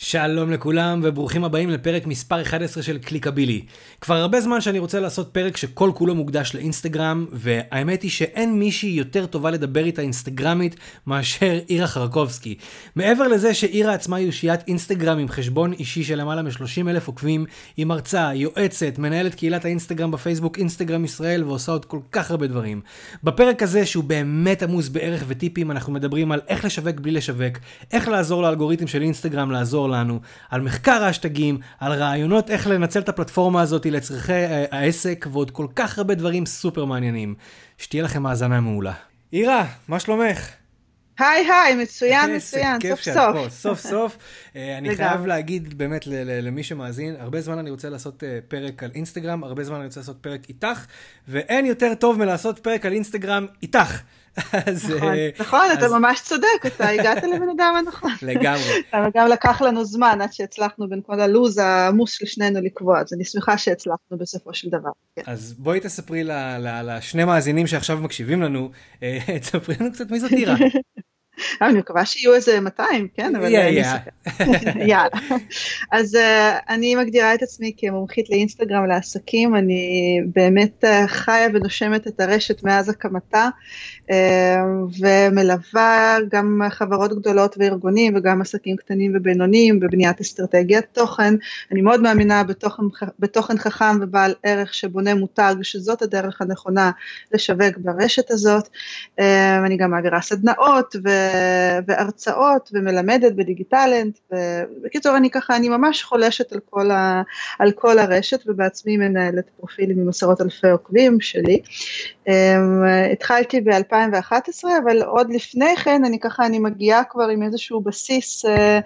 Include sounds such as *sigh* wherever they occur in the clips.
שלום לכולם וברוכים הבאים לפרק מספר 11 של קליקבילי. כבר הרבה זמן שאני רוצה לעשות פרק שכל כולו מוקדש לאינסטגרם, והאמת היא שאין מישהי יותר טובה לדבר איתה אינסטגרמית מאשר אירה חרקובסקי. מעבר לזה שאירה עצמה היא אושיית אינסטגרם עם חשבון אישי של למעלה מ-30 אלף עוקבים, היא מרצה, יועצת, מנהלת קהילת האינסטגרם בפייסבוק אינסטגרם ישראל ועושה עוד כל כך הרבה דברים. בפרק הזה שהוא באמת עמוס בערך וטיפים אנחנו מדברים על איך לשווק בלי לשווק, איך לעזור לנו, על מחקר האשטגים, על רעיונות איך לנצל את הפלטפורמה הזאת לצרכי אה, העסק, ועוד כל כך הרבה דברים סופר מעניינים. שתהיה לכם האזנה מעולה. אירה, מה שלומך? היי היי, מצוין, מצוין, סוף סוף. פה, סוף סוף. אה, אני חייב להגיד באמת למי שמאזין, הרבה זמן אני רוצה לעשות אה, פרק על אינסטגרם, הרבה זמן אני רוצה לעשות פרק איתך, ואין יותר טוב מלעשות פרק על אינסטגרם איתך. אז, נכון, אה, נכון, אז... אתה ממש צודק, אתה הגעת לבן אדם הנכון. לגמרי. *laughs* אבל גם לקח לנו זמן עד שהצלחנו בין כל הלו"ז העמוס של שנינו לקבוע, אז אני שמחה שהצלחנו בסופו של דבר. כן. אז בואי תספרי לשני מאזינים שעכשיו מקשיבים לנו, *laughs* תספרי לנו קצת מי זאת טירה. *laughs* אני מקווה שיהיו איזה 200, כן? אבל יאללה. *laughs* יאללה. אז uh, אני מגדירה את עצמי כמומחית לאינסטגרם לעסקים, אני באמת uh, חיה ונושמת את הרשת מאז הקמתה, uh, ומלווה גם חברות גדולות וארגונים וגם עסקים קטנים ובינוניים בבניית אסטרטגיית תוכן. אני מאוד מאמינה בתוכן, בתוכן חכם ובעל ערך שבונה מותג, שזאת הדרך הנכונה לשווק ברשת הזאת. Uh, אני גם מעבירה סדנאות, ו... והרצאות ומלמדת בדיגיטלנט, ובקיצור אני ככה, אני ממש חולשת על כל, ה, על כל הרשת ובעצמי מנהלת פרופילים עם עשרות אלפי עוקבים שלי. אמ, התחלתי ב-2011, אבל עוד לפני כן אני ככה, אני מגיעה כבר עם איזשהו בסיס אה,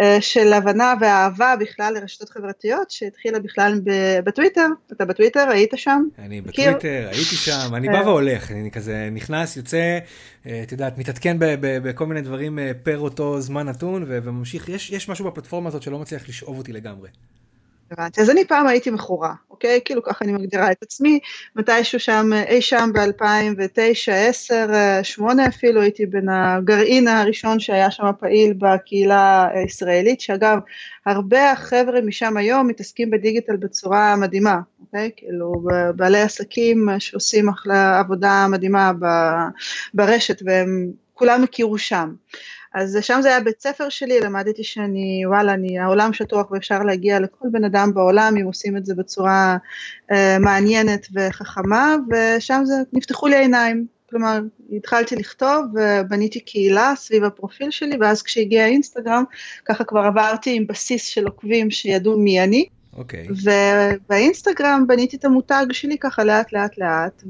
אה, של הבנה ואהבה בכלל לרשתות חברתיות, שהתחילה בכלל בטוויטר, אתה בטוויטר, היית שם? אני בטוויטר, הייתי שם, אני בא אה. והולך, אני כזה נכנס, יוצא, את יודעת, מתעדכן בכל מיני דברים פר אותו זמן נתון, וממשיך, יש, יש משהו בפלטפורמה הזאת שלא מצליח לשאוב אותי לגמרי. הבנתי. אז אני פעם הייתי מכורה, אוקיי? כאילו ככה אני מגדירה את עצמי, מתישהו שם, אי שם ב-2009, 10, 8 אפילו, הייתי בין הגרעין הראשון שהיה שם פעיל בקהילה הישראלית, שאגב, הרבה החבר'ה משם היום מתעסקים בדיגיטל בצורה מדהימה, אוקיי? כאילו, בעלי עסקים שעושים אחלה עבודה מדהימה ברשת, והם כולם הכירו שם. אז שם זה היה בית ספר שלי, למדתי שאני, וואלה, אני, העולם שטוח ואפשר להגיע לכל בן אדם בעולם אם עושים את זה בצורה אה, מעניינת וחכמה, ושם זה, נפתחו לי העיניים. כלומר, התחלתי לכתוב ובניתי קהילה סביב הפרופיל שלי, ואז כשהגיע האינסטגרם, ככה כבר עברתי עם בסיס של עוקבים שידעו מי אני. אוקיי. Okay. ובאינסטגרם בניתי את המותג שלי ככה לאט לאט לאט,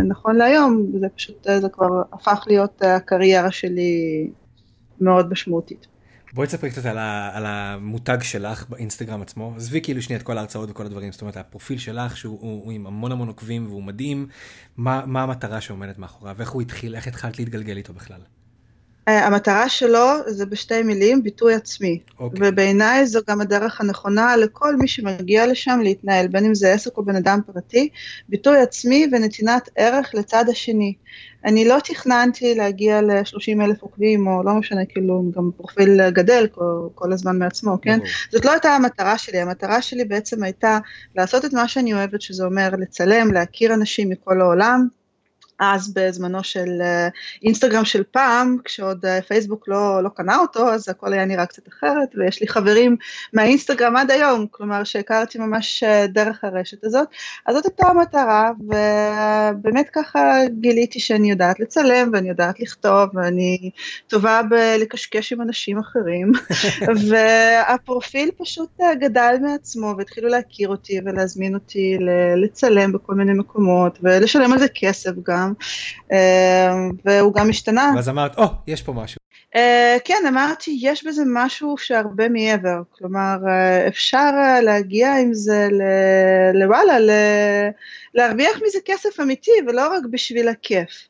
ונכון להיום זה פשוט, זה כבר הפך להיות הקריירה שלי מאוד משמעותית. בואי תספרי קצת על, ה, על המותג שלך באינסטגרם עצמו, עזבי כאילו שנייה את כל ההרצאות וכל הדברים, זאת אומרת הפרופיל שלך שהוא הוא, הוא עם המון המון עוקבים והוא מדהים, מה, מה המטרה שעומדת מאחוריו, איך הוא התחיל, איך התחלת להתגלגל איתו בכלל? אה, המטרה שלו זה בשתי מילים, ביטוי עצמי. Okay. אוקיי. ובעיניי זו גם הדרך הנכונה לכל מי שמגיע לשם להתנהל, בין אם זה עסק או בן אדם פרטי, ביטוי עצמי ונתינת ערך לצד השני. אני לא תכננתי להגיע ל-30 אלף עוקבים, או לא משנה, כאילו, גם פרופיל גדל כל, כל הזמן מעצמו, כן? Okay. זאת לא הייתה המטרה שלי, המטרה שלי בעצם הייתה לעשות את מה שאני אוהבת, שזה אומר לצלם, להכיר אנשים מכל העולם, אז בזמנו של אה, אינסטגרם של פעם, כשעוד אה, פייסבוק לא, לא קנה אותו, אז הכל היה נראה קצת אחרת, ויש לי חברים מהאינסטגרם עד היום, כלומר שהכרתי ממש אה, דרך הרשת הזאת, אז זאת הייתה המטרה, ובאמת ככה גיליתי שאני יודעת לצלם, ואני יודעת לכתוב, ואני טובה בלקשקש עם אנשים אחרים, *laughs* והפרופיל פשוט גדל מעצמו, והתחילו להכיר אותי ולהזמין אותי לצלם בכל מיני מקומות, ולשלם על זה כסף גם. אה, והוא גם השתנה. ואז אמרת, או, oh, יש פה משהו. Uh, כן, אמרתי, יש בזה משהו שהרבה מעבר, כלומר, uh, אפשר uh, להגיע עם זה לוואלה, להרוויח מזה כסף אמיתי ולא רק בשביל הכיף.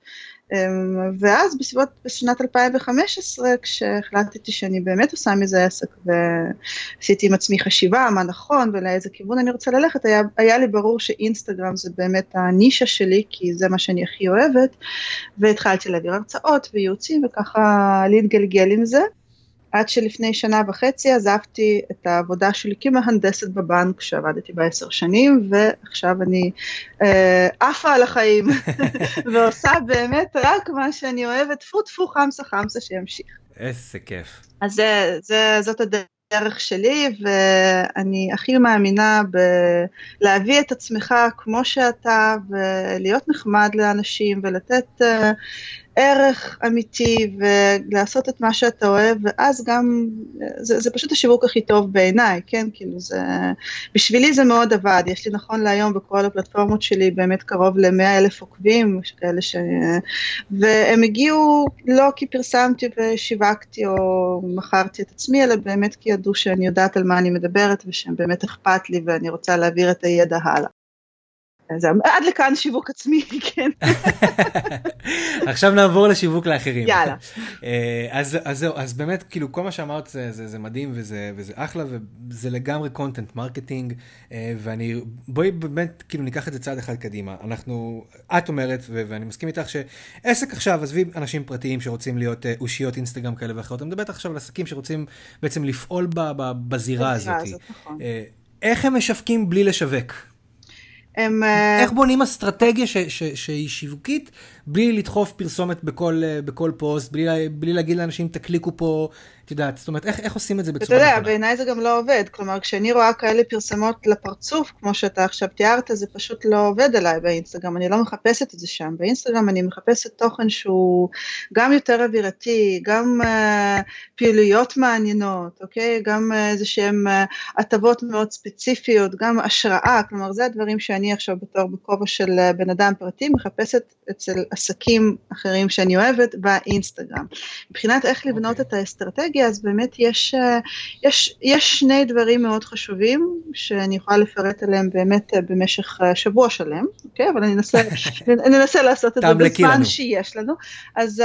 אמ, ואז בסביבות בשנת 2015 כשהחלטתי שאני באמת עושה מזה עסק ועשיתי עם עצמי חשיבה מה נכון ולאיזה כיוון אני רוצה ללכת היה, היה לי ברור שאינסטגרם זה באמת הנישה שלי כי זה מה שאני הכי אוהבת והתחלתי להעביר הרצאות וייעוצים וככה להתגלגל עם זה עד שלפני שנה וחצי עזבתי את העבודה שלי כמהנדסת בבנק שעבדתי בעשר שנים ועכשיו אני אה, עפה על החיים *laughs* ועושה באמת רק מה שאני אוהבת, טפו טפו חמסה חמסה שימשיך. איזה כיף. אז זה, זה, זאת הדרך שלי ואני הכי מאמינה בלהביא את עצמך כמו שאתה ולהיות נחמד לאנשים ולתת uh, ערך אמיתי ולעשות את מה שאתה אוהב, ואז גם, זה, זה פשוט השיווק הכי טוב בעיניי, כן? כאילו זה, בשבילי זה מאוד עבד, יש לי נכון להיום בכל הפלטפורמות שלי באמת קרוב ל-100 אלף עוקבים, כאלה ש... והם הגיעו לא כי פרסמתי ושיווקתי או מכרתי את עצמי, אלא באמת כי ידעו שאני יודעת על מה אני מדברת ושהם באמת אכפת לי ואני רוצה להעביר את הידע הלאה. אז עד לכאן שיווק עצמי, *laughs* כן. *laughs* עכשיו נעבור לשיווק לאחרים. יאללה. *laughs* אה, אז, אז אז באמת, כאילו, כל מה שאמרת זה, זה, זה מדהים וזה, וזה אחלה, וזה לגמרי content marketing, אה, ואני, בואי באמת, כאילו, ניקח את זה צעד אחד קדימה. אנחנו, את אומרת, ו- ואני מסכים איתך, שעסק עכשיו, עזבי אנשים פרטיים שרוצים להיות אה, אושיות אינסטגרם כאלה ואחרות, אני מדברת עכשיו על עסקים שרוצים בעצם לפעול ב- ב- בזירה הזאת. הזאת נכון. איך הם משווקים בלי לשווק? הם... אה, איך בונים אסטרטגיה ש, ש, שהיא שיווקית בלי לדחוף פרסומת בכל, אה, בכל פוסט, בלי, בלי להגיד לאנשים תקליקו פה את יודעת, זאת אומרת, איך, איך עושים את זה בצורה נכונה? אתה יודע, בעיניי זה גם לא עובד. כלומר, כשאני רואה כאלה פרסמות לפרצוף, כמו שאתה עכשיו תיארת, זה פשוט לא עובד עליי באינסטגרם, אני לא מחפשת את זה שם. באינסטגרם אני מחפשת תוכן שהוא גם יותר אווירתי, גם uh, פעילויות מעניינות, אוקיי? גם uh, איזה שהם uh, הטבות מאוד ספציפיות, גם השראה, כלומר, זה הדברים שאני עכשיו בתור בכובע של uh, בן אדם פרטי, מחפשת אצל עסקים אחרים שאני אוהבת באינסטגרם. מבחינת איך לבנות okay. אוקיי. את האסטרטגיה, אז באמת יש, אה, יש, יש שני דברים מאוד חשובים שאני יכולה לפרט עליהם באמת אה, במשך אה, שבוע שלם, אוקיי? אבל אני אנסה, *laughs* אני אנסה לעשות את זה בזמן שיש לנו. אז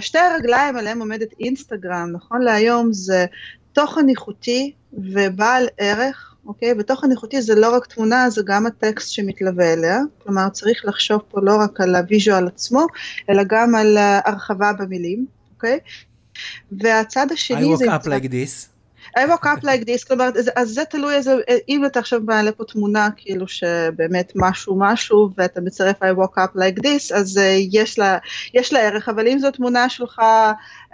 שתי הרגליים עליהם עומדת אינסטגרם, נכון להיום זה תוכן איכותי ובעל ערך. אוקיי? ותוכן איכותי זה לא רק תמונה, זה גם הטקסט שמתלווה אליה, כלומר צריך לחשוב פה לא רק על הוויז'ואל עצמו, אלא גם על הרחבה במילים, אוקיי? והצד השני I זה... I woke up like this. I woke up like this, כלומר, אז זה תלוי איזה, אם אתה עכשיו מעלה פה תמונה כאילו שבאמת משהו משהו ואתה מצרף I woke up like this, אז uh, יש, לה, יש לה ערך, אבל אם זו תמונה שלך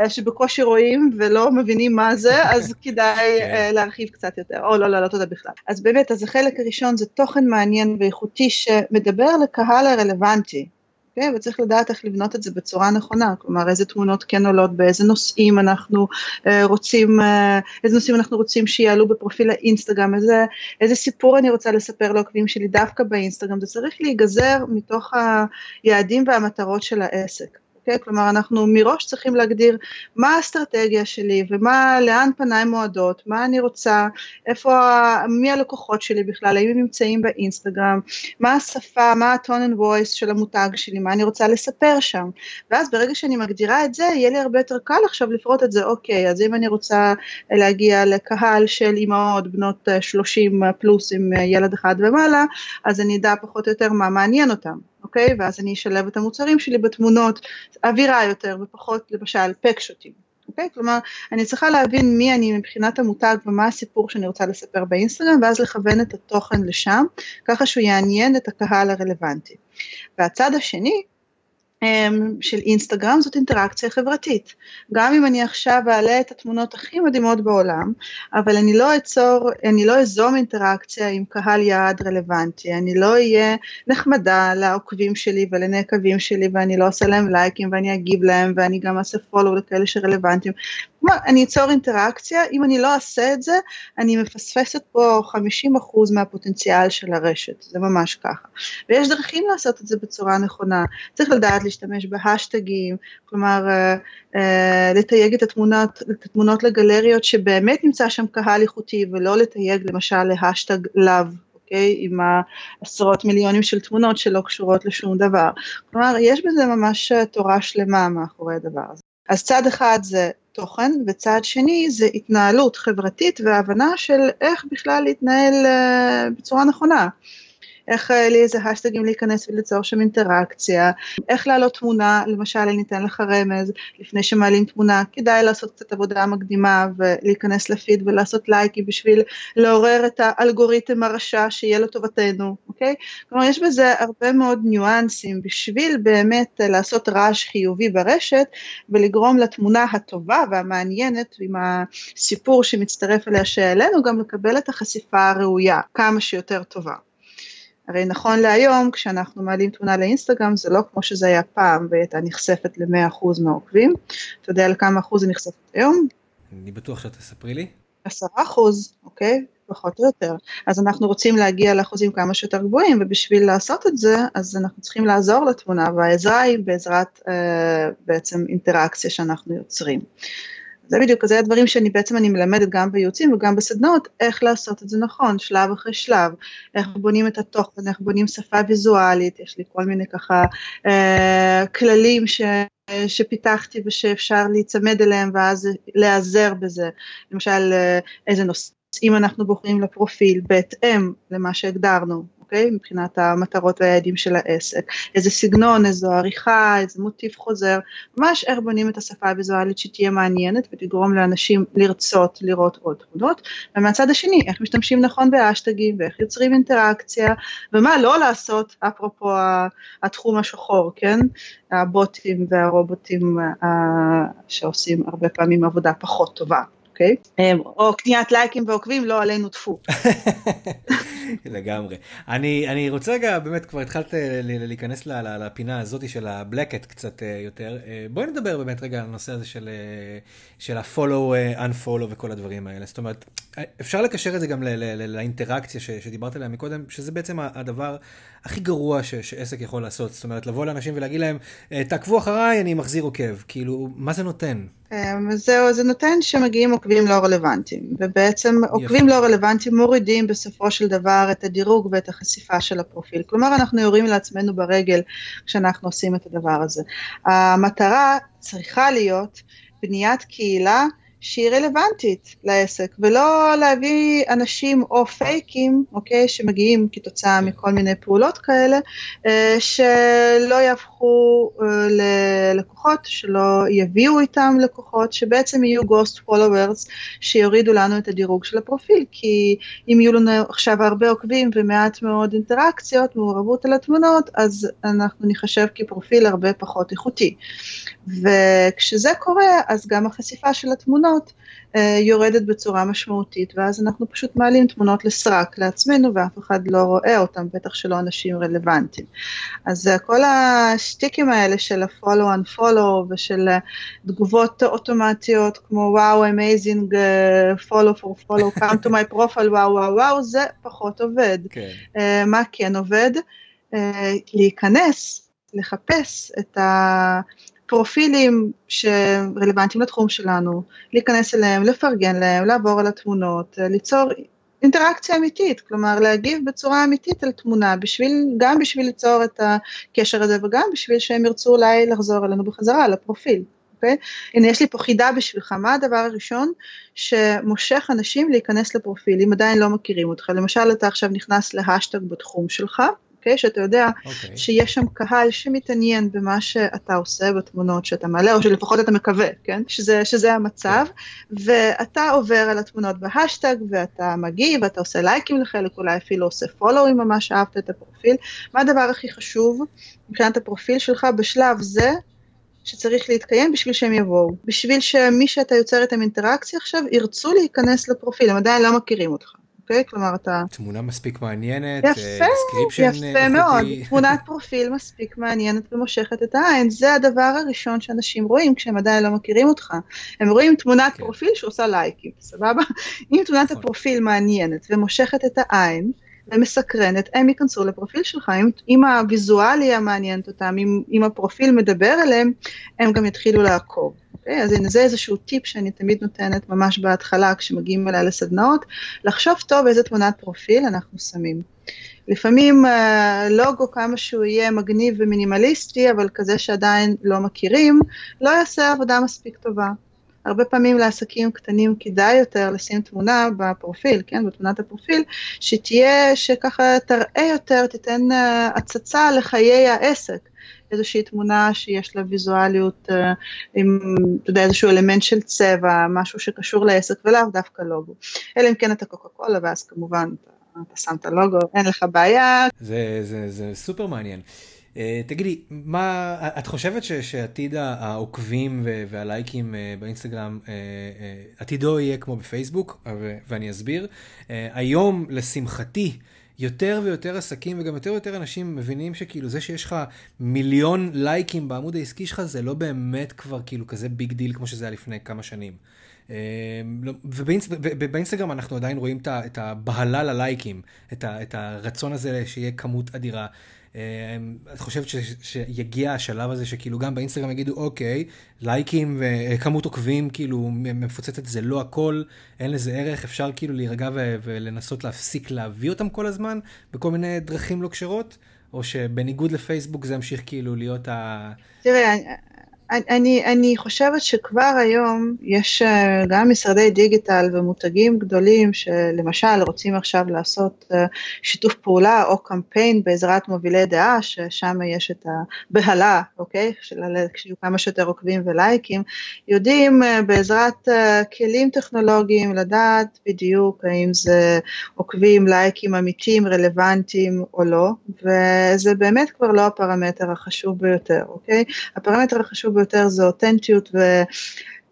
uh, שבקושי רואים ולא מבינים מה זה, אז *laughs* כדאי uh, להרחיב קצת יותר, או לא, לא, לא, תודה בכלל. אז באמת, אז החלק הראשון זה תוכן מעניין ואיכותי שמדבר לקהל הרלוונטי, כן, וצריך לדעת איך לבנות את זה בצורה נכונה, כלומר איזה תמונות כן עולות, באיזה נושאים אנחנו אה, רוצים, אה, איזה נושאים אנחנו רוצים שיעלו בפרופיל האינסטגרם, איזה, איזה סיפור אני רוצה לספר לעוקבים שלי דווקא באינסטגרם, זה צריך להיגזר מתוך היעדים והמטרות של העסק. אוקיי? כלומר, אנחנו מראש צריכים להגדיר מה האסטרטגיה שלי ומה, לאן פניי מועדות, מה אני רוצה, איפה, מי הלקוחות שלי בכלל, האם הם נמצאים באינסטגרם, מה השפה, מה ה-tone and voice של המותג שלי, מה אני רוצה לספר שם. ואז ברגע שאני מגדירה את זה, יהיה לי הרבה יותר קל עכשיו לפרוט את זה, אוקיי, אז אם אני רוצה להגיע לקהל של אימהות בנות 30 פלוס עם ילד אחד ומעלה, אז אני אדע פחות או יותר מה מעניין אותם. אוקיי? ואז אני אשלב את המוצרים שלי בתמונות אווירה יותר ופחות למשל פקשוטים. אוקיי? כלומר, אני צריכה להבין מי אני מבחינת המותג ומה הסיפור שאני רוצה לספר באינסטגרם, ואז לכוון את התוכן לשם, ככה שהוא יעניין את הקהל הרלוונטי. והצד השני, של אינסטגרם זאת אינטראקציה חברתית. גם אם אני עכשיו אעלה את התמונות הכי מדהימות בעולם, אבל אני לא אצור, אני לא אזום אינטראקציה עם קהל יעד רלוונטי, אני לא אהיה נחמדה לעוקבים שלי ולנעקבים שלי ואני לא אעשה להם לייקים ואני אגיב להם ואני גם אעשה פולו לכאלה שרלוונטיים. כלומר, אני אצור אינטראקציה, אם אני לא אעשה את זה, אני מפספסת פה 50% מהפוטנציאל של הרשת, זה ממש ככה. ויש דרכים לעשות את זה בצורה נכונה, צריך לדעת להשתמש בהשטגים, כלומר uh, uh, לתייג את התמונות, את התמונות לגלריות שבאמת נמצא שם קהל איכותי ולא לתייג למשל להשטג לאו. אוקיי? עם העשרות מיליונים של תמונות שלא קשורות לשום דבר. כלומר, יש בזה ממש אה, תורה שלמה מאחורי הדבר הזה. אז צד אחד זה תוכן, וצד שני זה התנהלות חברתית והבנה של איך בכלל להתנהל uh, בצורה נכונה. איך אה, לי איזה השטגים להיכנס וליצור שם אינטראקציה, איך להעלות תמונה, למשל אני אתן לך רמז, לפני שמעלים תמונה, כדאי לעשות קצת עבודה מקדימה ולהיכנס לפיד ולעשות לייקים בשביל לעורר את האלגוריתם הרשע שיהיה לטובתנו, אוקיי? כלומר יש בזה הרבה מאוד ניואנסים בשביל באמת לעשות רעש חיובי ברשת ולגרום לתמונה הטובה והמעניינת עם הסיפור שמצטרף אליה שהעלינו גם לקבל את החשיפה הראויה כמה שיותר טובה. הרי נכון להיום כשאנחנו מעלים תמונה לאינסטגרם זה לא כמו שזה היה פעם והיא הייתה נחשפת ל-100% מהעוקבים. אתה יודע על כמה אחוז היא נחשפת היום? אני בטוח שאת תספרי לי. עשרה אחוז, אוקיי? פחות או יותר. אז אנחנו רוצים להגיע לאחוזים כמה שיותר גבוהים, ובשביל לעשות את זה, אז אנחנו צריכים לעזור לתמונה, והעזרה היא בעזרת אה, בעצם אינטראקציה שאנחנו יוצרים. זה בדיוק, זה הדברים שאני בעצם אני מלמדת גם בייעוצים וגם בסדנאות, איך לעשות את זה נכון, שלב אחרי שלב, איך בונים את התוכן, איך בונים שפה ויזואלית, יש לי כל מיני ככה אה, כללים ש... שפיתחתי ושאפשר להיצמד אליהם ואז להיעזר בזה, למשל אה, איזה נושאים אנחנו בוחרים לפרופיל בהתאם למה שהגדרנו, אוקיי? מבחינת המטרות והיעדים של העסק. איזה סגנון, איזו עריכה, איזה מוטיב חוזר, ממש איך בונים את השפה הוויזואלית שתהיה מעניינת ותגרום לאנשים לרצות לראות עוד תמונות, ומהצד השני, איך משתמשים נכון באשטגים ואיך יוצרים אינטראקציה, ומה לא לעשות, אפרופו התחום השחור, כן? הבוטים והרובוטים uh, שעושים הרבה פעמים עבודה פחות טובה. אוקיי? אמ, או קניית לייקים ועוקבים, לא עלינו טפו. *laughs* לגמרי. אני, אני רוצה רגע, באמת, כבר התחלת אה, להיכנס לפינה הזאת של הבלקט קצת אה, יותר. אה, בואי נדבר באמת רגע על הנושא הזה של, של ה-follow, unfollow וכל הדברים האלה. זאת אומרת, אפשר לקשר את זה גם לאינטראקציה שדיברת עליה מקודם, שזה בעצם הדבר הכי גרוע ש, שעסק יכול לעשות. זאת אומרת, לבוא לאנשים ולהגיד להם, תעקבו אחריי, אני מחזיר עוקב. כאילו, מה זה נותן? אמ, זהו, זה נותן שמגיעים עוקבים לא רלוונטיים, ובעצם עוקבים לא רלוונטיים מורידים בסופו של דבר את הדירוג ואת החשיפה של הפרופיל. כלומר, אנחנו יורים לעצמנו ברגל כשאנחנו עושים את הדבר הזה. המטרה צריכה להיות בניית קהילה שהיא רלוונטית לעסק, ולא להביא אנשים או פייקים, אוקיי, שמגיעים כתוצאה כן. מכל מיני פעולות כאלה, אה, שלא יהפכו אה, ללקוחות, שלא יביאו איתם לקוחות, שבעצם יהיו ghost followers, שיורידו לנו את הדירוג של הפרופיל, כי אם יהיו לנו עכשיו הרבה עוקבים ומעט מאוד אינטראקציות, מעורבות על התמונות, אז אנחנו נחשב כפרופיל הרבה פחות איכותי. וכשזה קורה, אז גם החשיפה של התמונות אה, יורדת בצורה משמעותית, ואז אנחנו פשוט מעלים תמונות לסרק לעצמנו, ואף אחד לא רואה אותם, בטח שלא אנשים רלוונטיים. אז אה, כל השטיקים האלה של ה-follow and follow ושל אה, תגובות אוטומטיות, כמו וואו, amazing, follow for follow, come to my profile, וואו, וואו, וואו, זה פחות עובד. כן. מה כן עובד? להיכנס, לחפש את ה... פרופילים שרלוונטיים לתחום שלנו, להיכנס אליהם, לפרגן להם, לעבור על התמונות, ליצור אינטראקציה אמיתית, כלומר להגיב בצורה אמיתית על תמונה, בשביל, גם בשביל ליצור את הקשר הזה וגם בשביל שהם ירצו אולי לחזור אלינו בחזרה לפרופיל. אוקיי? הנה יש לי פה חידה בשבילך, מה הדבר הראשון שמושך אנשים להיכנס לפרופיל, אם עדיין לא מכירים אותך, למשל אתה עכשיו נכנס להשטג בתחום שלך, אוקיי? שאתה יודע okay. אוקיי. שיש שם קהל שמתעניין במה שאתה עושה בתמונות שאתה מעלה, או שלפחות אתה מקווה, כן? שזה, שזה המצב, okay. כן. ואתה עובר על התמונות בהשטג, ואתה מגיב, ואתה עושה לייקים לחלק, אולי אפילו עושה פולו אם ממש אהבת את הפרופיל. מה הדבר הכי חשוב מבחינת הפרופיל שלך בשלב זה? שצריך להתקיים בשביל שהם יבואו, בשביל שמי שאתה יוצר איתם אינטראקציה עכשיו ירצו להיכנס לפרופיל, הם עדיין לא מכירים אותך. אוקיי? כלומר אתה... תמונה מספיק מעניינת, יפה, uh, יפה מאוד, תמונת פרופיל מספיק מעניינת ומושכת את העין, זה הדבר הראשון שאנשים רואים כשהם עדיין לא מכירים אותך. הם רואים תמונת כן. פרופיל שעושה לייקים, סבבה? אם תמונת נכון. הפרופיל מעניינת ומושכת את העין, ומסקרנת, הם ייכנסו לפרופיל שלך, אם, אם הוויזואליה מעניינת אותם, אם, אם הפרופיל מדבר אליהם, הם גם יתחילו לעקוב. אוקיי? אז הנה זה איזשהו טיפ שאני תמיד נותנת ממש בהתחלה כשמגיעים אליי לסדנאות, לחשוב טוב איזה תמונת פרופיל אנחנו שמים. לפעמים uh, לוגו כמה שהוא יהיה מגניב ומינימליסטי, אבל כזה שעדיין לא מכירים, לא יעשה עבודה מספיק טובה. הרבה פעמים לעסקים קטנים כדאי יותר לשים תמונה בפרופיל, כן, בתמונת הפרופיל, שתהיה, שככה תראה יותר, תיתן uh, הצצה לחיי העסק. איזושהי תמונה שיש לה ויזואליות uh, עם, אתה יודע, איזשהו אלמנט של צבע, משהו שקשור לעסק ולאו דווקא לוגו. אלא אם כן אתה קוקה קולה, ואז כמובן אתה, אתה שם את הלוגו, אין לך בעיה. זה, זה, זה סופר מעניין. Uh, תגידי, מה, את חושבת ש, שעתיד העוקבים והלייקים uh, באינסטגרם, uh, עתידו יהיה כמו בפייסבוק, ואני אסביר. היום, לשמחתי, יותר ויותר עסקים וגם יותר ויותר אנשים מבינים שכאילו זה שיש לך מיליון לייקים בעמוד העסקי שלך זה לא באמת כבר כאילו כזה big deal כמו שזה היה לפני כמה שנים. לא, ובאינסטגרם אנחנו עדיין רואים את הבהלה ללייקים, את הרצון הזה שיהיה כמות אדירה. אמ, את חושבת שיגיע השלב הזה שכאילו גם באינסטגרם יגידו אוקיי, לייקים וכמות עוקבים כאילו מפוצצת זה לא הכל, אין לזה ערך, אפשר כאילו להירגע ולנסות להפסיק להביא אותם כל הזמן בכל מיני דרכים לא כשרות? או שבניגוד לפייסבוק זה ימשיך כאילו להיות ה... תראה, אני, אני חושבת שכבר היום יש אה, גם משרדי דיגיטל ומותגים גדולים שלמשל רוצים עכשיו לעשות אה, שיתוף פעולה או קמפיין בעזרת מובילי דעה, ששם יש את הבהלה, אוקיי, כשיהיו כמה שיותר עוקבים ולייקים, יודעים אה, בעזרת כלים טכנולוגיים לדעת בדיוק האם זה עוקבים, לייקים אמיתיים, רלוונטיים או לא, וזה באמת כבר לא הפרמטר החשוב ביותר, אוקיי? הפרמטר החשוב ביותר זה אותנטיות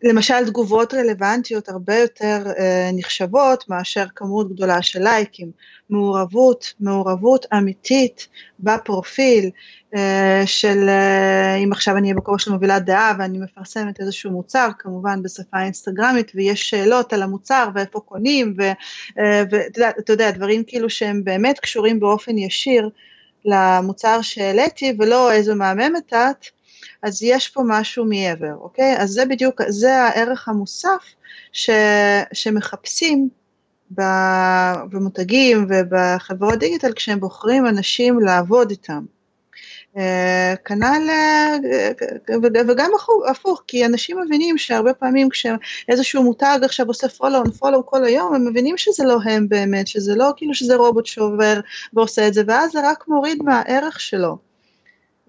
ולמשל תגובות רלוונטיות הרבה יותר אה, נחשבות מאשר כמות גדולה של לייקים. מעורבות, מעורבות אמיתית בפרופיל אה, של אה, אם עכשיו אני אהיה בכובע של מובילת דעה ואני מפרסמת איזשהו מוצר כמובן בשפה אינסטגרמית ויש שאלות על המוצר ואיפה קונים ואתה יודע, יודע דברים כאילו שהם באמת קשורים באופן ישיר למוצר שהעליתי ולא איזו מהממת את אז יש פה משהו מעבר, אוקיי? אז זה בדיוק, זה הערך המוסף ש, שמחפשים במותגים ובחברות דיגיטל כשהם בוחרים אנשים לעבוד איתם. אה, כנ"ל, אה, וגם הפוך, כי אנשים מבינים שהרבה פעמים כשאיזשהו מותג עכשיו עושה follow on follow כל היום, הם מבינים שזה לא הם באמת, שזה לא כאילו שזה רובוט שעובר ועושה את זה, ואז זה רק מוריד מהערך שלו.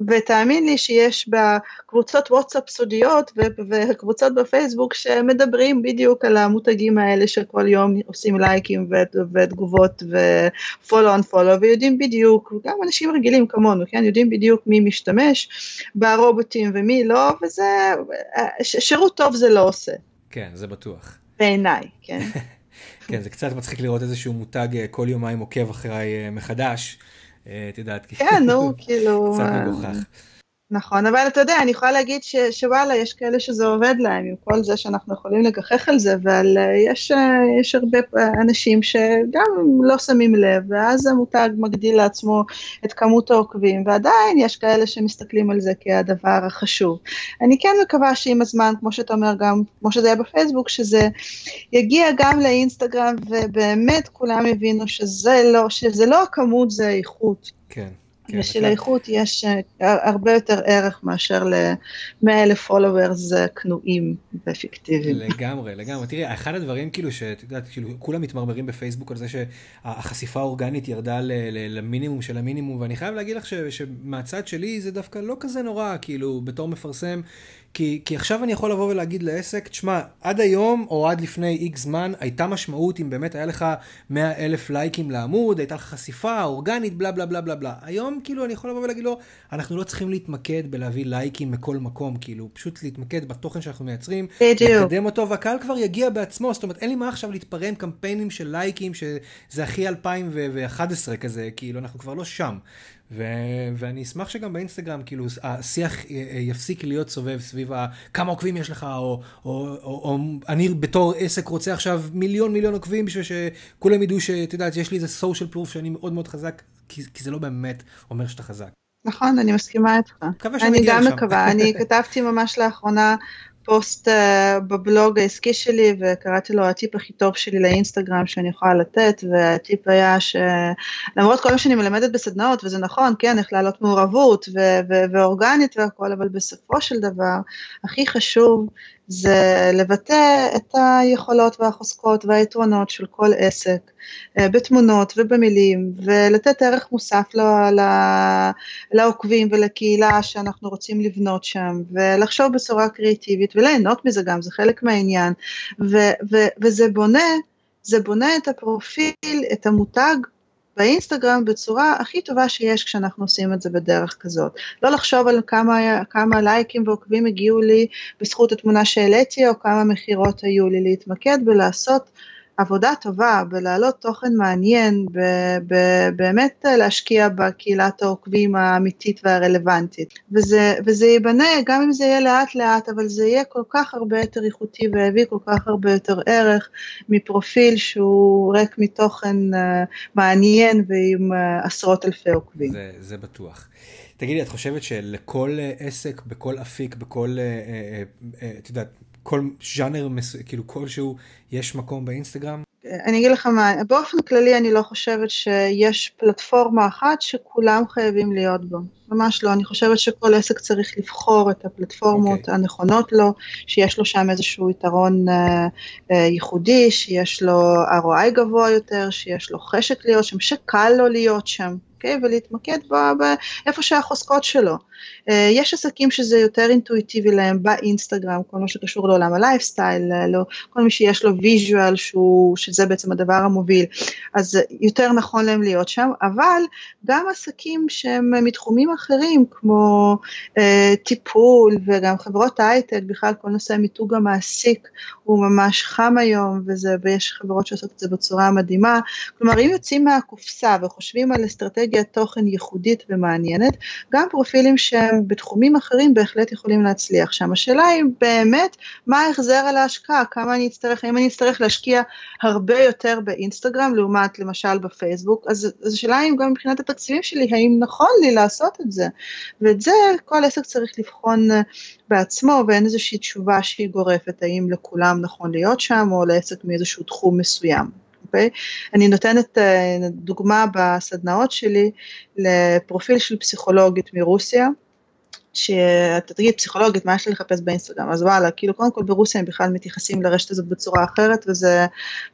ותאמין לי שיש בקבוצות וואטסאפ סודיות וקבוצות בפייסבוק שמדברים בדיוק על המותגים האלה שכל יום עושים לייקים ותגובות ופולו און פולו ויודעים בדיוק, גם אנשים רגילים כמונו, כן, יודעים בדיוק מי משתמש ברובוטים ומי לא, וזה, שירות טוב זה לא עושה. כן, זה בטוח. בעיניי, כן. *laughs* כן, זה קצת מצחיק לראות איזשהו מותג אה, כל יומיים עוקב אחריי אה, מחדש. אה, את יודעת, כן, נו, *laughs* כאילו... קצת מגוחך. נכון, אבל אתה יודע, אני יכולה להגיד ש, שוואלה, יש כאלה שזה עובד להם, עם כל זה שאנחנו יכולים לגחך על זה, אבל אה, יש, אה, יש הרבה אנשים שגם לא שמים לב, ואז המותג מגדיל לעצמו את כמות העוקבים, ועדיין יש כאלה שמסתכלים על זה כהדבר החשוב. אני כן מקווה שעם הזמן, כמו שאתה אומר, גם כמו שזה היה בפייסבוק, שזה יגיע גם לאינסטגרם, ובאמת כולם יבינו שזה לא, שזה לא הכמות, זה האיכות. כן. כן, ושלאיכות יש אה, הרבה יותר ערך מאשר ל-100 אלף פולוורס כנועים ואפקטיביים. לגמרי, לגמרי. תראי, אחד הדברים כאילו שאת יודעת, כאילו כולם מתמרמרים בפייסבוק על זה שהחשיפה האורגנית ירדה למינימום של המינימום, ואני חייב להגיד לך שמהצד שלי זה דווקא לא כזה נורא, כאילו בתור מפרסם, כי, כי עכשיו אני יכול לבוא ולהגיד לעסק, תשמע, עד היום או עד לפני איקס זמן הייתה משמעות אם באמת היה לך 100 אלף לייקים לעמוד, הייתה לך חשיפה אורגנית, בלה בלה בלה בלה בלה. היום כאילו אני יכול לבוא ולהגיד לו, אנחנו לא צריכים להתמקד בלהביא לייקים מכל מקום, כאילו פשוט להתמקד בתוכן שאנחנו מייצרים, לקדם אותו, והקהל כבר יגיע בעצמו, זאת אומרת אין לי מה עכשיו להתפרע עם קמפיינים של לייקים שזה הכי 2011 כזה, כאילו אנחנו כבר לא שם. ו- ואני אשמח שגם באינסטגרם, כאילו, השיח יפסיק להיות סובב סביב ה- כמה עוקבים יש לך, או, או, או, או אני בתור עסק רוצה עכשיו מיליון מיליון עוקבים, בשביל שכולם ידעו שאת יודעת, יש לי איזה social proof שאני מאוד מאוד חזק, כי, כי זה לא באמת אומר שאתה חזק. נכון, אני מסכימה איתך. אני גם מקווה, אני *laughs* כתבתי ממש לאחרונה פוסט uh, בבלוג העסקי שלי וקראתי לו הטיפ הכי טוב שלי לאינסטגרם שאני יכולה לתת והטיפ היה שלמרות כל מה שאני מלמדת בסדנאות וזה נכון כן איך להעלות מעורבות ו- ו- ואורגנית והכל אבל בסופו של דבר הכי חשוב זה לבטא את היכולות והחוזקות והיתרונות של כל עסק בתמונות ובמילים, ולתת ערך מוסף לעוקבים ולקהילה שאנחנו רוצים לבנות שם, ולחשוב בצורה קריאטיבית וליהנות מזה גם, זה חלק מהעניין, ו- ו- וזה בונה, זה בונה את הפרופיל, את המותג באינסטגרם בצורה הכי טובה שיש כשאנחנו עושים את זה בדרך כזאת. לא לחשוב על כמה, כמה לייקים ועוקבים הגיעו לי בזכות התמונה שהעליתי או כמה מכירות היו לי, להתמקד בלעשות עבודה טובה, בלהעלות תוכן מעניין, באמת להשקיע בקהילת העוקבים האמיתית והרלוונטית. וזה, וזה ייבנה, גם אם זה יהיה לאט לאט, אבל זה יהיה כל כך הרבה יותר איכותי ויביא כל כך הרבה יותר ערך מפרופיל שהוא ריק מתוכן אה, מעניין ועם אה, עשרות אלפי עוקבים. זה, זה בטוח. תגידי, את חושבת שלכל אה, עסק, בכל אפיק, בכל, את יודעת, כל ז'אנר, כאילו כלשהו, יש מקום באינסטגרם? אני אגיד לך מה, באופן כללי אני לא חושבת שיש פלטפורמה אחת שכולם חייבים להיות בה. ממש לא, אני חושבת שכל עסק צריך לבחור את הפלטפורמות okay. אוקיי. הנכונות לו, שיש לו שם איזשהו יתרון uh, uh, ייחודי, שיש לו ROI גבוה יותר, שיש לו חשק להיות שם, שקל לו להיות שם. אוקיי? ולהתמקד באיפה שהחוזקות שלו. אה, יש עסקים שזה יותר אינטואיטיבי להם באינסטגרם, כל מה שקשור לעולם הלייפסטייל, אה, לא, כל מי שיש לו visual שזה בעצם הדבר המוביל, אז יותר נכון להם להיות שם, אבל גם עסקים שהם מתחומים אחרים כמו אה, טיפול וגם חברות הייטק, בכלל כל נושא מיתוג המעסיק הוא ממש חם היום וזה, ויש חברות שעושות את זה בצורה מדהימה, כלומר אם יוצאים מהקופסה וחושבים על אסטרטגיית תוכן ייחודית ומעניינת, גם פרופילים שהם בתחומים אחרים בהחלט יכולים להצליח שם. השאלה היא באמת מה ההחזר על ההשקעה, כמה אני אצטרך, האם אני אצטרך להשקיע הרבה יותר באינסטגרם לעומת למשל בפייסבוק, אז, אז השאלה היא גם מבחינת התקציבים שלי, האם נכון לי לעשות את זה, ואת זה כל עסק צריך לבחון אה, בעצמו ואין איזושהי תשובה שהיא גורפת, האם לכולם נכון להיות שם או לעסק מאיזשהו תחום מסוים. אוקיי? אני נותנת אה, דוגמה בסדנאות שלי לפרופיל של פסיכולוגית מרוסיה, שאתה תגיד פסיכולוגית, מה יש לי לחפש באינסטגרם? אז וואלה, כאילו קודם כל ברוסיה הם בכלל מתייחסים לרשת הזאת בצורה אחרת, וזה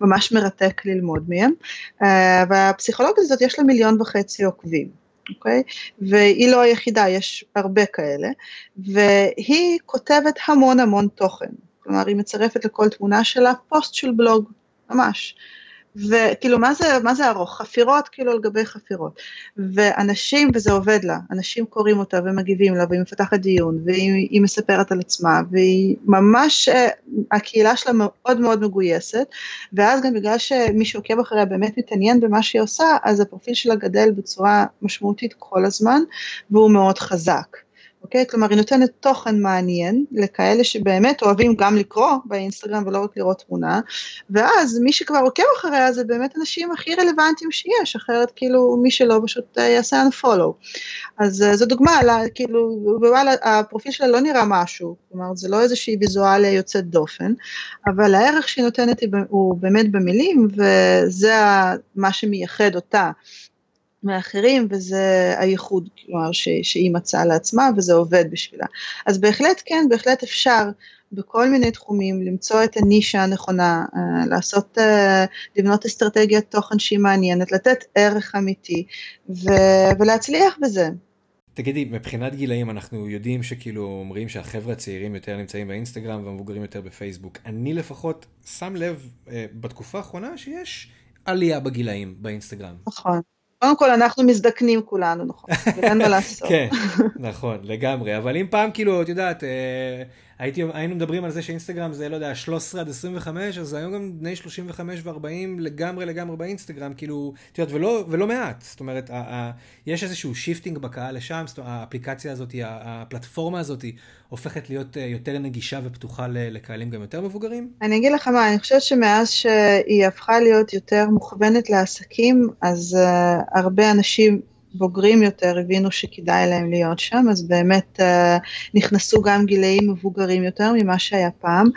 ממש מרתק ללמוד מהם. אה, והפסיכולוגית הזאת יש לה מיליון וחצי עוקבים. אוקיי? והיא לא היחידה, יש הרבה כאלה, והיא כותבת המון המון תוכן. כלומר, היא מצרפת לכל תמונה שלה פוסט של בלוג, ממש. וכאילו מה זה, מה זה ארוך? חפירות כאילו על גבי חפירות. ואנשים, וזה עובד לה, אנשים קוראים אותה ומגיבים לה והיא מפתחת דיון והיא מספרת על עצמה והיא ממש, אה, הקהילה שלה מאוד מאוד מגויסת ואז גם בגלל שמי שעוקב אחריה באמת מתעניין במה שהיא עושה, אז הפרופיל שלה גדל בצורה משמעותית כל הזמן והוא מאוד חזק. אוקיי? כלומר, היא נותנת תוכן מעניין לכאלה שבאמת אוהבים גם לקרוא באינסטגרם ולא רק לראות תמונה, ואז מי שכבר עוקב אחריה זה באמת אנשים הכי רלוונטיים שיש, אחרת כאילו מי שלא פשוט אה, יעשה unfollow. אז אה, זו דוגמה, לה, כאילו, וואלה, הפרופיל שלה לא נראה משהו, כלומר זה לא איזושהי ויזואליה יוצאת דופן, אבל הערך שהיא נותנת הוא באמת במילים, וזה מה שמייחד אותה. מאחרים, וזה הייחוד, כלומר, ש, שהיא מצאה לעצמה, וזה עובד בשבילה. אז בהחלט כן, בהחלט אפשר בכל מיני תחומים למצוא את הנישה הנכונה, אה, לעשות, אה, לבנות אסטרטגיית תוכן שהיא מעניינת, לתת ערך אמיתי, ו, ולהצליח בזה. תגידי, מבחינת גילאים אנחנו יודעים שכאילו אומרים שהחבר'ה הצעירים יותר נמצאים באינסטגרם והמבוגרים יותר בפייסבוק. אני לפחות שם לב אה, בתקופה האחרונה שיש עלייה בגילאים באינסטגרם. נכון. קודם כל אנחנו מזדקנים כולנו, נכון, ואין מה לעשות. *laughs* כן, נכון, לגמרי, אבל אם פעם כאילו, את יודעת, אה, הייתי, היינו מדברים על זה שאינסטגרם זה, לא יודע, 13 עד 25, אז היום גם בני 35 ו-40 לגמרי לגמרי באינסטגרם, כאילו, את יודעת, ולא, ולא מעט. זאת אומרת, ה- ה- יש איזשהו shifting בקהל לשם, זאת אומרת, האפליקציה הזאת, הפלטפורמה הזאת, הופכת להיות אה, יותר נגישה ופתוחה לקהלים גם יותר מבוגרים? אני אגיד לך מה, אני חושבת שמאז שהיא הפכה להיות יותר מוכוונת לעסקים, אז uh, הרבה אנשים בוגרים יותר הבינו שכדאי להם להיות שם, אז באמת uh, נכנסו גם גילאים מבוגרים יותר ממה שהיה פעם,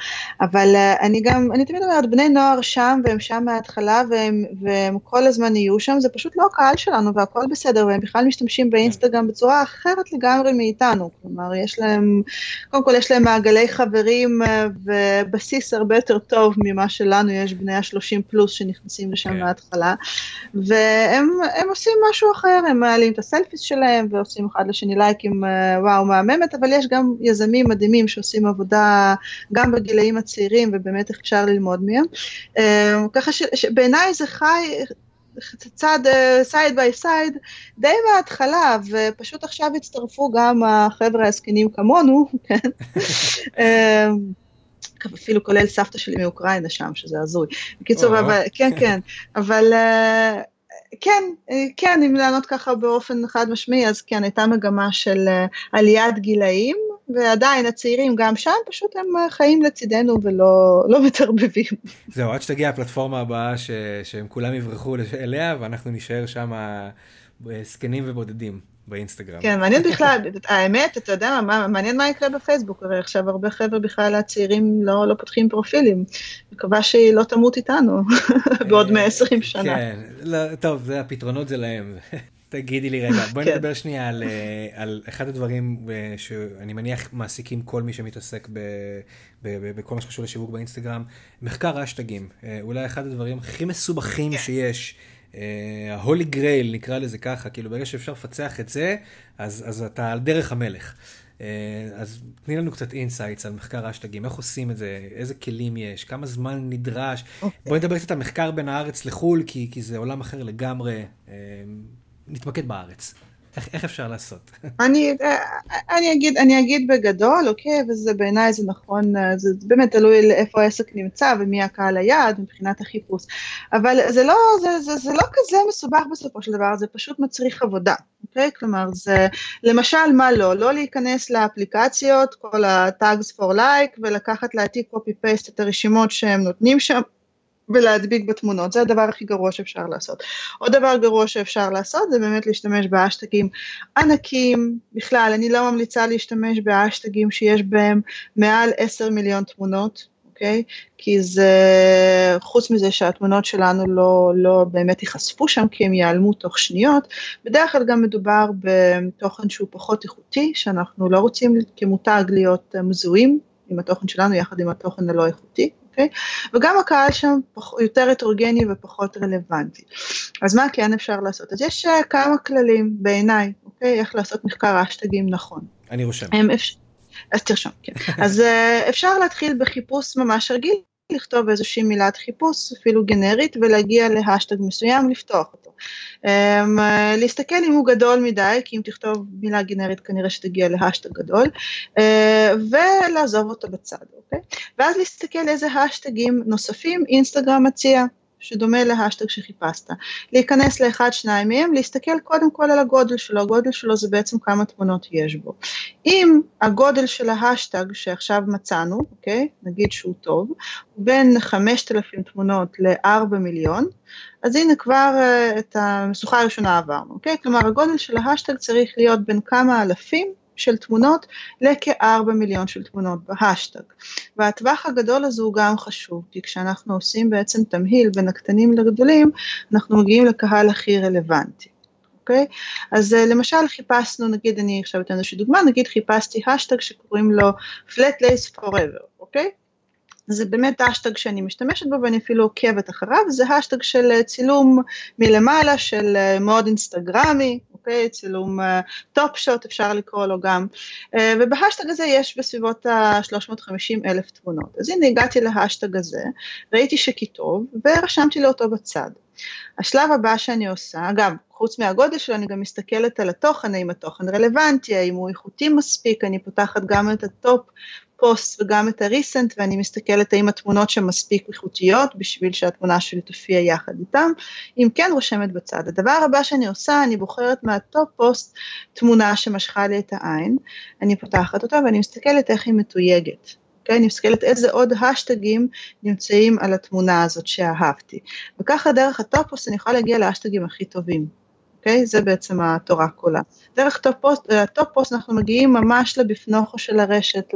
אבל uh, אני גם, אני תמיד אומרת, בני נוער שם והם שם מההתחלה והם, והם כל הזמן יהיו שם, זה פשוט לא הקהל שלנו והכל בסדר, והם בכלל משתמשים באינסטגרם בצורה אחרת לגמרי מאיתנו, כלומר יש להם, קודם כל יש להם מעגלי חברים uh, ובסיס הרבה יותר טוב ממה שלנו יש בני ה-30 פלוס שנכנסים לשם okay. כן. מההתחלה, והם עושים משהו אחר, הם מעלים את ה selfies שלהם ועושים אחד לשני לייקים, אה, וואו, מהממת, אבל יש גם יזמים מדהימים שעושים עבודה גם בגילאים הצעירים ובאמת אפשר ללמוד מהם. אה, ככה שבעיניי זה חי, צד side by side די מההתחלה ופשוט עכשיו הצטרפו גם החבר'ה הזקנים כמונו, *laughs* כן? אה, אפילו כולל סבתא שלי מאוקראינה שם, שזה הזוי. בקיצור, אבל, כן, כן, אבל כן, אה, כן, אם לענות ככה באופן חד משמעי, אז כן, הייתה מגמה של אה, עליית גילאים, ועדיין הצעירים גם שם, פשוט הם אה, חיים לצידנו ולא לא מתערבבים. זהו, עד שתגיע הפלטפורמה הבאה ש, שהם כולם יברחו אליה, ואנחנו נישאר שם זקנים ובודדים. באינסטגרם. כן, מעניין בכלל, האמת, אתה יודע מה, מעניין מה יקרה בפייסבוק, הרי עכשיו הרבה חבר'ה בכלל הצעירים לא, לא פותחים פרופילים, מקווה שהיא לא תמות איתנו *laughs* בעוד 120 שנה. כן, לא, טוב, זה הפתרונות זה להם. *laughs* תגידי לי רגע, בואי כן. נדבר שנייה על, אה, על אחד הדברים אה, שאני מניח מעסיקים כל מי שמתעסק ב, ב, ב, בכל מה שקשור לשיווק באינסטגרם, מחקר אשטגים, אה, אולי אחד הדברים הכי מסובכים כן. שיש. ה holy grail נקרא לזה ככה, כאילו ברגע שאפשר לפצח את זה, אז, אז אתה על דרך המלך. אה, אז תני לנו קצת insights על מחקר אשטגים, איך עושים את זה, איזה כלים יש, כמה זמן נדרש. Okay. אוקיי. בואי נדבר קצת על מחקר בין הארץ לחו"ל, כי, כי זה עולם אחר לגמרי. אה, נתמקד בארץ. איך, איך אפשר לעשות? אני, אני, אגיד, אני אגיד בגדול, אוקיי, וזה בעיניי זה נכון, זה באמת תלוי איפה העסק נמצא ומי הקהל היעד מבחינת החיפוש, אבל זה לא, זה, זה, זה לא כזה מסובך בסופו של דבר, זה פשוט מצריך עבודה, אוקיי? כלומר, זה למשל מה לא, לא להיכנס לאפליקציות, כל ה-tags for like ולקחת להעתיק copy paste את הרשימות שהם נותנים שם, ולהדביק בתמונות, זה הדבר הכי גרוע שאפשר לעשות. עוד דבר גרוע שאפשר לעשות זה באמת להשתמש באשטגים ענקים, בכלל אני לא ממליצה להשתמש באשטגים שיש בהם מעל 10 מיליון תמונות, אוקיי? כי זה, חוץ מזה שהתמונות שלנו לא, לא באמת ייחשפו שם כי הם ייעלמו תוך שניות, בדרך כלל גם מדובר בתוכן שהוא פחות איכותי, שאנחנו לא רוצים כמותג להיות מזוהים עם התוכן שלנו יחד עם התוכן הלא איכותי, אוקיי? וגם הקהל שם פח, יותר הטרוגני ופחות רלוונטי. אז מה כן אפשר לעשות? אז יש uh, כמה כללים בעיניי, אוקיי? איך לעשות מחקר אשטגים נכון. אני רושם. אפשר, אז תרשום, כן. *laughs* אז uh, אפשר להתחיל בחיפוש ממש רגיל, לכתוב איזושהי מילת חיפוש, אפילו גנרית, ולהגיע להשטג מסוים, לפתוח להסתכל אם הוא גדול מדי, כי אם תכתוב מילה גנרית כנראה שתגיע להשטג גדול, uh, ולעזוב אותו בצד, אוקיי? ואז להסתכל איזה השטגים נוספים אינסטגרם מציע. שדומה להשטג שחיפשת. להיכנס לאחד, שניים מהם, להסתכל קודם כל על הגודל שלו, הגודל שלו זה בעצם כמה תמונות יש בו. אם הגודל של ההשטג שעכשיו מצאנו, אוקיי, נגיד שהוא טוב, הוא בין 5,000 תמונות ל-4 מיליון, אז הנה כבר uh, את המשוכה הראשונה עברנו, אוקיי? כלומר הגודל של ההשטג צריך להיות בין כמה אלפים של תמונות לכ-4 מיליון של תמונות בהשטג. והטווח הגדול הזה הוא גם חשוב, כי כשאנחנו עושים בעצם תמהיל בין הקטנים לגדולים, אנחנו מגיעים לקהל הכי רלוונטי. אוקיי? Okay? אז uh, למשל חיפשנו, נגיד אני עכשיו אתן איזושהי דוגמה, נגיד חיפשתי השטג שקוראים לו flat lays forever, אוקיי? Okay? זה באמת אשטג שאני משתמשת בו ואני אפילו עוקבת אחריו, זה אשטג של אה, צילום מלמעלה, של אה, מאוד אינסטגרמי, אוקיי? צילום top shot אפשר לקרוא לו גם, uh, ובהשטג הזה יש בסביבות ה-350 אלף תמונות. אז הנה הגעתי להשטג הזה, ראיתי שכי טוב, ורשמתי לו אותו בצד. השלב הבא שאני עושה, אגב, חוץ מהגודל שלו אני גם מסתכלת על התוכן, האם התוכן רלוונטי, האם הוא איכותי מספיק, אני פותחת גם את ה top post וגם את ה recent ואני מסתכלת האם התמונות שם מספיק איכותיות בשביל שהתמונה שלי תופיע יחד איתם, אם כן רושמת בצד. הדבר הבא שאני עושה, אני בוחרת מה top post תמונה שמשכה לי את העין, אני פותחת אותה ואני מסתכלת איך היא מתויגת. אוקיי? אני מסתכלת איזה עוד השטגים נמצאים על התמונה הזאת שאהבתי. וככה דרך ה top post אני יכולה להגיע להשטגים הכי טובים. אוקיי? זה בעצם התורה כולה. דרך top post, ה top post אנחנו מגיעים ממש לבפנוכו של הרשת,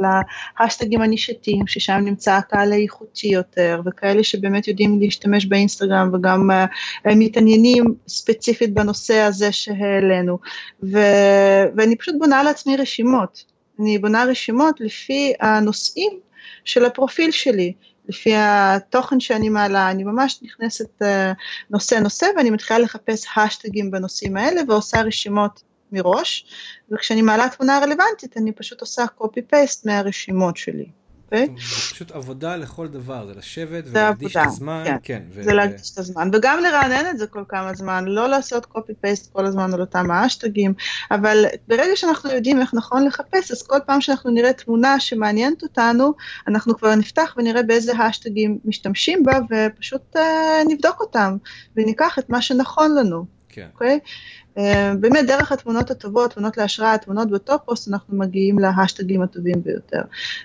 להשטגים הנישתיים, ששם נמצא הקהל האיכותי יותר, וכאלה שבאמת יודעים להשתמש באינסטגרם וגם uh, מתעניינים ספציפית בנושא הזה שהעלינו. ו- ואני פשוט בונה לעצמי רשימות. אני בונה רשימות לפי הנושאים של הפרופיל שלי. לפי התוכן שאני מעלה, אני ממש נכנסת אה, נושא נושא ואני מתחילה לחפש השטגים בנושאים האלה ועושה רשימות מראש, וכשאני מעלה תמונה רלוונטית אני פשוט עושה copy-paste מהרשימות שלי. אוקיי? זה פשוט עבודה לכל דבר, זה לשבת ולהקדיש את הזמן. כן, כן ו... זה להקדיש את הזמן, וגם לרענן את זה כל כמה זמן, לא לעשות copy-paste כל הזמן על אותם האשטגים, אבל ברגע שאנחנו יודעים איך נכון לחפש, אז כל פעם שאנחנו נראה תמונה שמעניינת אותנו, אנחנו כבר נפתח ונראה באיזה האשטגים משתמשים בה, ופשוט uh, נבדוק אותם, וניקח את מה שנכון לנו. כן. Okay? אוקיי? אה, באמת דרך התמונות הטובות, תמונות להשראה, תמונות ב top post, אנחנו מגיעים להשטגים הטובים ביותר.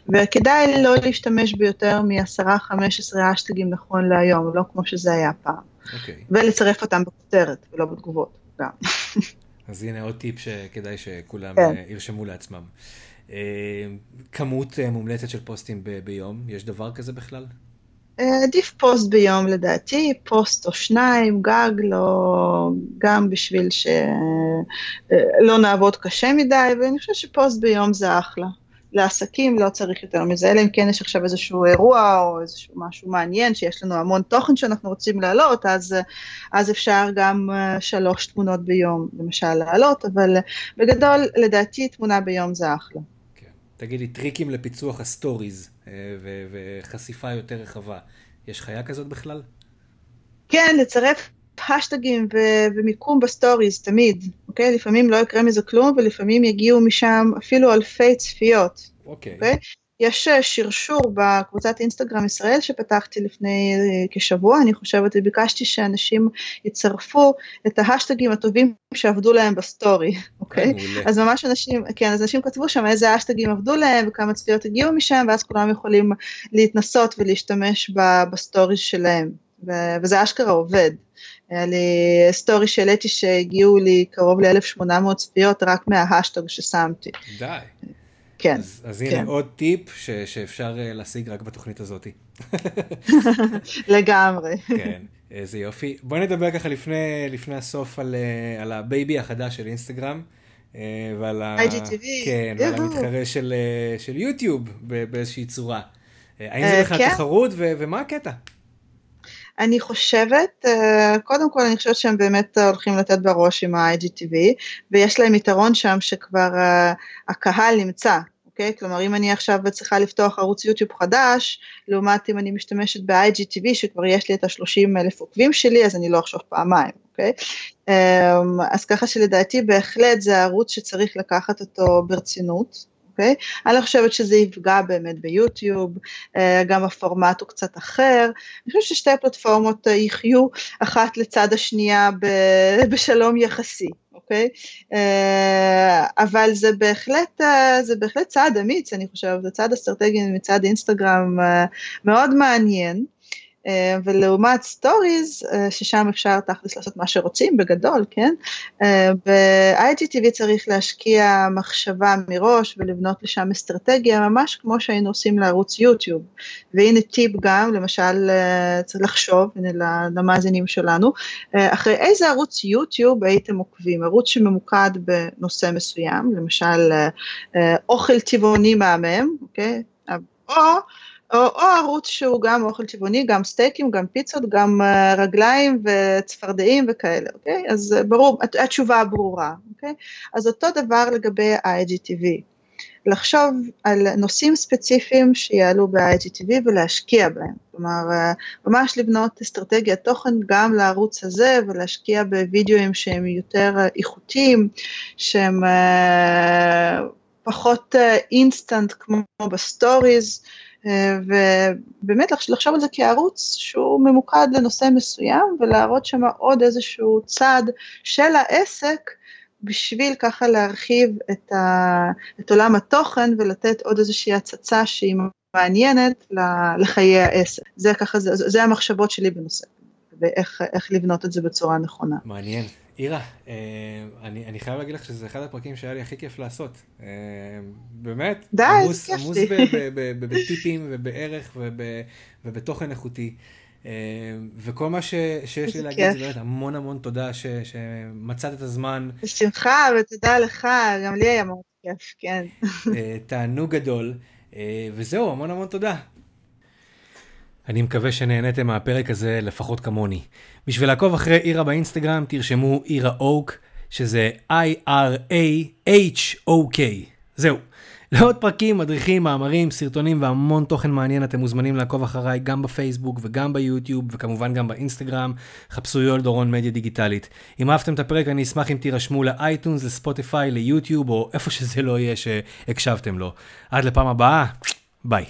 וכדאי לא להשתמש ביותר מ-10-15 השטגים נכון להיום, לא כמו שזה היה פעם. אוקיי. ולצרף אותם בכותרת ולא בתגובות גם. *laughs* אז הנה עוד טיפ שכדאי שכולם כן. אה, ירשמו לעצמם. אה, כמות מומלצת של פוסטים ביום, יש דבר כזה בכלל? עדיף פוסט ביום לדעתי, פוסט או שניים, גג, לא, גם בשביל שלא נעבוד קשה מדי, ואני חושבת שפוסט ביום זה אחלה. לעסקים לא צריך יותר מזה, אלא אם כן יש עכשיו איזשהו אירוע או איזשהו משהו מעניין, שיש לנו המון תוכן שאנחנו רוצים להעלות, אז, אז אפשר גם אה, שלוש תמונות ביום למשל להעלות, אבל בגדול לדעתי תמונה ביום זה אחלה. תגידי, טריקים לפיצוח ה stories אה, וחשיפה יותר רחבה. יש חיה כזאת בכלל? כן, לצרף השטגים ומיקום ב stories, תמיד, אוקיי? לפעמים לא יקרה מזה כלום, ולפעמים יגיעו משם אפילו אלפי צפיות. אוקיי. אוקיי? יש אה, שרשור בקבוצת אינסטגרם ישראל שפתחתי לפני אה, כשבוע, אני חושבת, וביקשתי שאנשים יצרפו את ההשטגים הטובים שעבדו להם ב story, *laughs* אוקיי? אז ממש אנשים, כן, אז אנשים כתבו שם איזה השטגים עבדו להם וכמה צפיות הגיעו משם, ואז כולם יכולים להתנסות ולהשתמש ב story שלהם, וזה אשכרה עובד. היה לי story שהעליתי שהגיעו לי קרוב ל-1800 צפיות רק מההשטג ששמתי. די. כן. אז, אז הנה כן. עוד טיפ ש, שאפשר uh, להשיג רק בתוכנית הזאת. *laughs* לגמרי. כן, איזה יופי. בואי נדבר ככה לפני, לפני הסוף על, uh, על ה baby החדש של אינסטגרם. Uh, ועל, ה... כן, ועל המתחרה של, של יוטיוב באיזושהי צורה. האם זה בכלל כן. תחרות ו- ומה הקטע? אני חושבת, קודם כל אני חושבת שהם באמת הולכים לתת בראש עם ה-IGTV, ויש להם יתרון שם שכבר הקהל נמצא, אוקיי? כלומר, אם אני עכשיו צריכה לפתוח ערוץ יוטיוב חדש, לעומת אם אני משתמשת ב-IGTV, שכבר יש לי את ה-30 אלף עוקבים שלי, אז אני לא אחשוב פעמיים, אוקיי? אמ, אז ככה שלדעתי בהחלט זה ערוץ שצריך לקחת אותו ברצינות. אוקיי? Okay? אני לא חושבת שזה יפגע באמת ביוטיוב, אה, גם הפורמט הוא קצת אחר. אני חושבת ששתי הפלטפורמות יחיו אחת לצד השנייה *laughs* בשלום יחסי. אוקיי? אה, אבל זה בהחלט, זה בהחלט צעד אמיץ, אני חושבת, זה צעד אסטרטגי מצד אינסטגרם מאוד מעניין. אה, ולעומת stories, אה, ששם אפשר תכלס לעשות מה שרוצים בגדול, כן? אה, ב-IGTV צריך להשקיע מחשבה מראש ולבנות לשם אסטרטגיה, ממש כמו שהיינו עושים לערוץ יוטיוב. והנה טיפ גם, למשל, צריך לחשוב, הנה למאזינים שלנו, אחרי איזה ערוץ יוטיוב הייתם עוקבים? ערוץ שממוקד בנושא מסוים, למשל אוכל טבעוני מהמם, אוקיי? או או, או ערוץ שהוא גם אוכל צבעוני, גם סטייקים, גם פיצות, גם uh, רגליים וצפרדעים וכאלה, אוקיי? אז uh, ברור, התשובה ברורה, אוקיי? אז אותו דבר לגבי ה-IGTV. לחשוב על נושאים ספציפיים שיעלו ב-IGTV ולהשקיע בהם. כלומר, uh, ממש לבנות אסטרטגיית תוכן גם לערוץ הזה ולהשקיע בווידאוים שהם יותר uh, איכותיים, שהם אה, פחות instant אה, כמו ב stories. ובאמת לחשוב על זה כערוץ שהוא ממוקד לנושא מסוים ולהראות שם עוד איזשהו צד של העסק בשביל ככה להרחיב את, ה, את עולם התוכן ולתת עוד איזושהי הצצה שהיא מעניינת לחיי העסק. זה ככה, זה, זה המחשבות שלי בנושא. ואיך לבנות את זה בצורה נכונה. מעניין. אירה, אה, אני, אני חייב להגיד לך שזה אחד הפרקים שהיה לי הכי כיף לעשות. אה, באמת, די, עמוס, עמוס לי. ב- ב- ב- ב- בטיפים ובערך וב- ובתוכן איכותי. אה, וכל מה ש, שיש לי להגיד. זה באמת המון המון תודה ש, שמצאת את הזמן, בשמחה, ותודה לך, גם לי היה מאוד כיף, כן. תענוג גדול, וזהו, המון המון תודה. אני מקווה שנהניתם מהפרק הזה לפחות כמוני. בשביל לעקוב אחרי אירה באינסטגרם תרשמו אירה אוק, שזה I-R-A-H-O-K. זהו. לעוד פרקים, מדריכים, מאמרים, סרטונים והמון תוכן מעניין אתם מוזמנים לעקוב אחריי גם בפייסבוק וגם ביוטיוב וכמובן גם באינסטגרם. חפשו יואל דורון מדיה דיגיטלית. אם אהבתם את הפרק אני אשמח אם תירשמו לאייטונס, לספוטיפיי, ליוטיוב או איפה שזה לא יהיה שהקשבתם לו. עד לפעם הבאה, ביי.